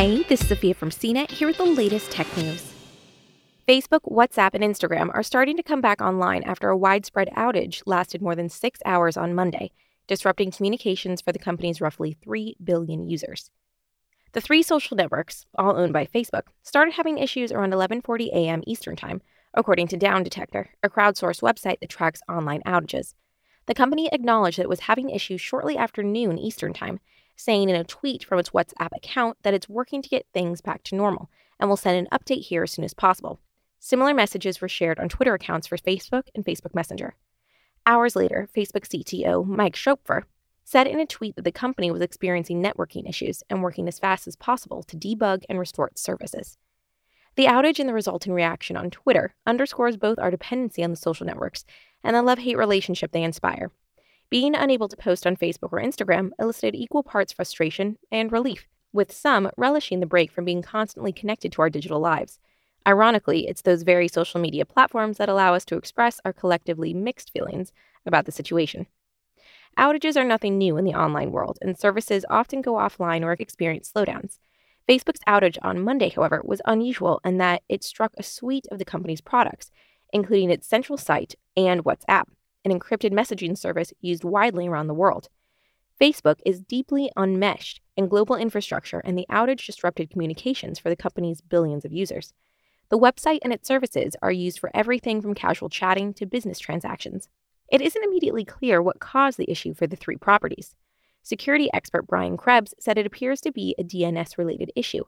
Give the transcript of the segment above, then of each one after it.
Hey, this is Sophia from CNET here with the latest tech news. Facebook, WhatsApp, and Instagram are starting to come back online after a widespread outage lasted more than six hours on Monday, disrupting communications for the company's roughly 3 billion users. The three social networks, all owned by Facebook, started having issues around 11:40 a.m. Eastern Time, according to Down Detector, a crowdsourced website that tracks online outages. The company acknowledged that it was having issues shortly after noon Eastern Time, saying in a tweet from its WhatsApp account that it's working to get things back to normal and will send an update here as soon as possible. Similar messages were shared on Twitter accounts for Facebook and Facebook Messenger. Hours later, Facebook CTO Mike Schroepfer said in a tweet that the company was experiencing networking issues and working as fast as possible to debug and restore its services. The outage and the resulting reaction on Twitter underscores both our dependency on the social networks and the love hate relationship they inspire. Being unable to post on Facebook or Instagram elicited equal parts frustration and relief, with some relishing the break from being constantly connected to our digital lives. Ironically, it's those very social media platforms that allow us to express our collectively mixed feelings about the situation. Outages are nothing new in the online world, and services often go offline or experience slowdowns. Facebook's outage on Monday, however, was unusual in that it struck a suite of the company's products, including its central site and WhatsApp, an encrypted messaging service used widely around the world. Facebook is deeply unmeshed in global infrastructure, and the outage disrupted communications for the company's billions of users. The website and its services are used for everything from casual chatting to business transactions. It isn't immediately clear what caused the issue for the three properties. Security expert Brian Krebs said it appears to be a DNS related issue,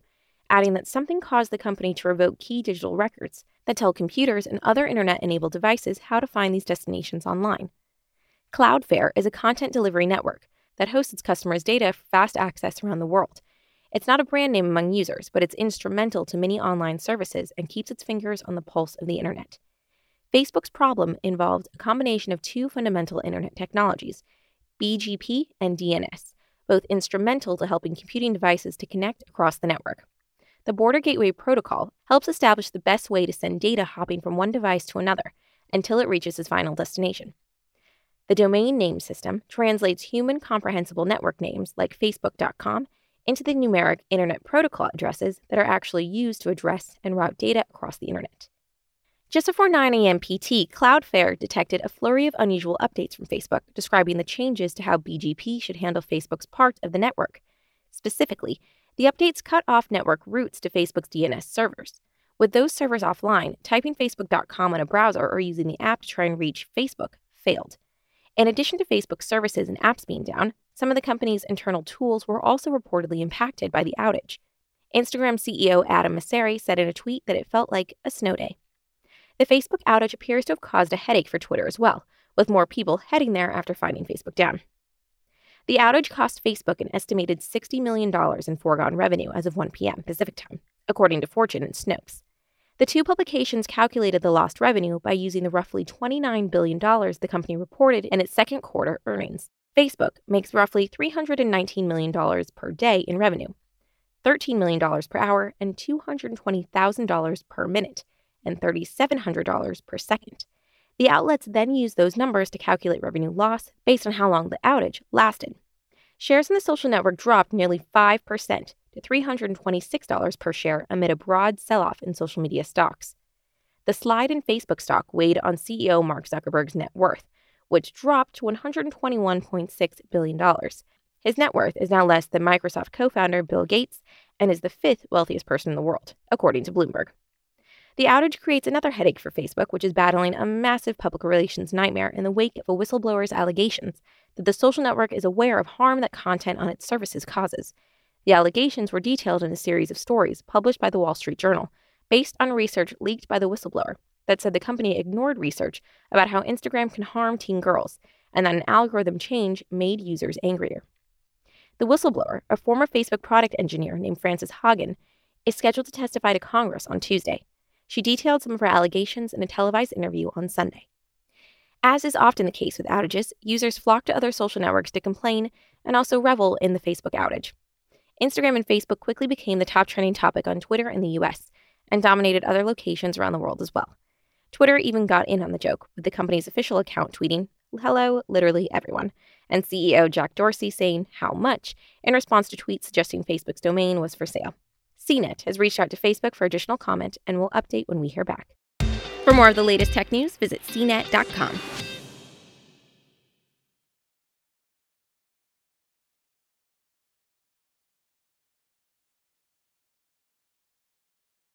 adding that something caused the company to revoke key digital records that tell computers and other internet enabled devices how to find these destinations online. Cloudflare is a content delivery network that hosts its customers' data for fast access around the world. It's not a brand name among users, but it's instrumental to many online services and keeps its fingers on the pulse of the internet. Facebook's problem involved a combination of two fundamental internet technologies, BGP and DNS, both instrumental to helping computing devices to connect across the network. The Border Gateway Protocol helps establish the best way to send data hopping from one device to another until it reaches its final destination. The domain name system translates human comprehensible network names like Facebook.com into the numeric Internet Protocol addresses that are actually used to address and route data across the Internet. Just before 9 a.m. PT, Cloudflare detected a flurry of unusual updates from Facebook describing the changes to how BGP should handle Facebook's part of the network. Specifically, the updates cut off network routes to Facebook's DNS servers. With those servers offline, typing Facebook.com on a browser or using the app to try and reach Facebook failed. In addition to Facebook services and apps being down, some of the company's internal tools were also reportedly impacted by the outage. Instagram CEO Adam Mosseri said in a tweet that it felt like a snow day. The Facebook outage appears to have caused a headache for Twitter as well, with more people heading there after finding Facebook down. The outage cost Facebook an estimated $60 million in foregone revenue as of 1 p.m. Pacific time, according to Fortune and Snopes. The two publications calculated the lost revenue by using the roughly $29 billion the company reported in its second quarter earnings. Facebook makes roughly $319 million per day in revenue, $13 million per hour, and $220,000 per minute and $3,700 per second. The outlets then use those numbers to calculate revenue loss based on how long the outage lasted. Shares in the social network dropped nearly 5% to $326 per share amid a broad sell off in social media stocks. The slide in Facebook stock weighed on CEO Mark Zuckerberg's net worth, which dropped to $121.6 billion. His net worth is now less than Microsoft co founder Bill Gates and is the fifth wealthiest person in the world, according to Bloomberg. The outage creates another headache for Facebook, which is battling a massive public relations nightmare in the wake of a whistleblower's allegations that the social network is aware of harm that content on its services causes. The allegations were detailed in a series of stories published by the Wall Street Journal, based on research leaked by the whistleblower that said the company ignored research about how Instagram can harm teen girls and that an algorithm change made users angrier. The whistleblower, a former Facebook product engineer named Frances Haugen, is scheduled to testify to Congress on Tuesday. She detailed some of her allegations in a televised interview on Sunday. As is often the case with outages, users flock to other social networks to complain and also revel in the Facebook outage. Instagram and Facebook quickly became the top trending topic on Twitter in the US and dominated other locations around the world as well. Twitter even got in on the joke, with the company's official account tweeting, Hello, literally everyone, and CEO Jack Dorsey saying, How much, in response to tweets suggesting Facebook's domain was for sale. CNET has reached out to Facebook for additional comment and will update when we hear back. For more of the latest tech news, visit cnet.com.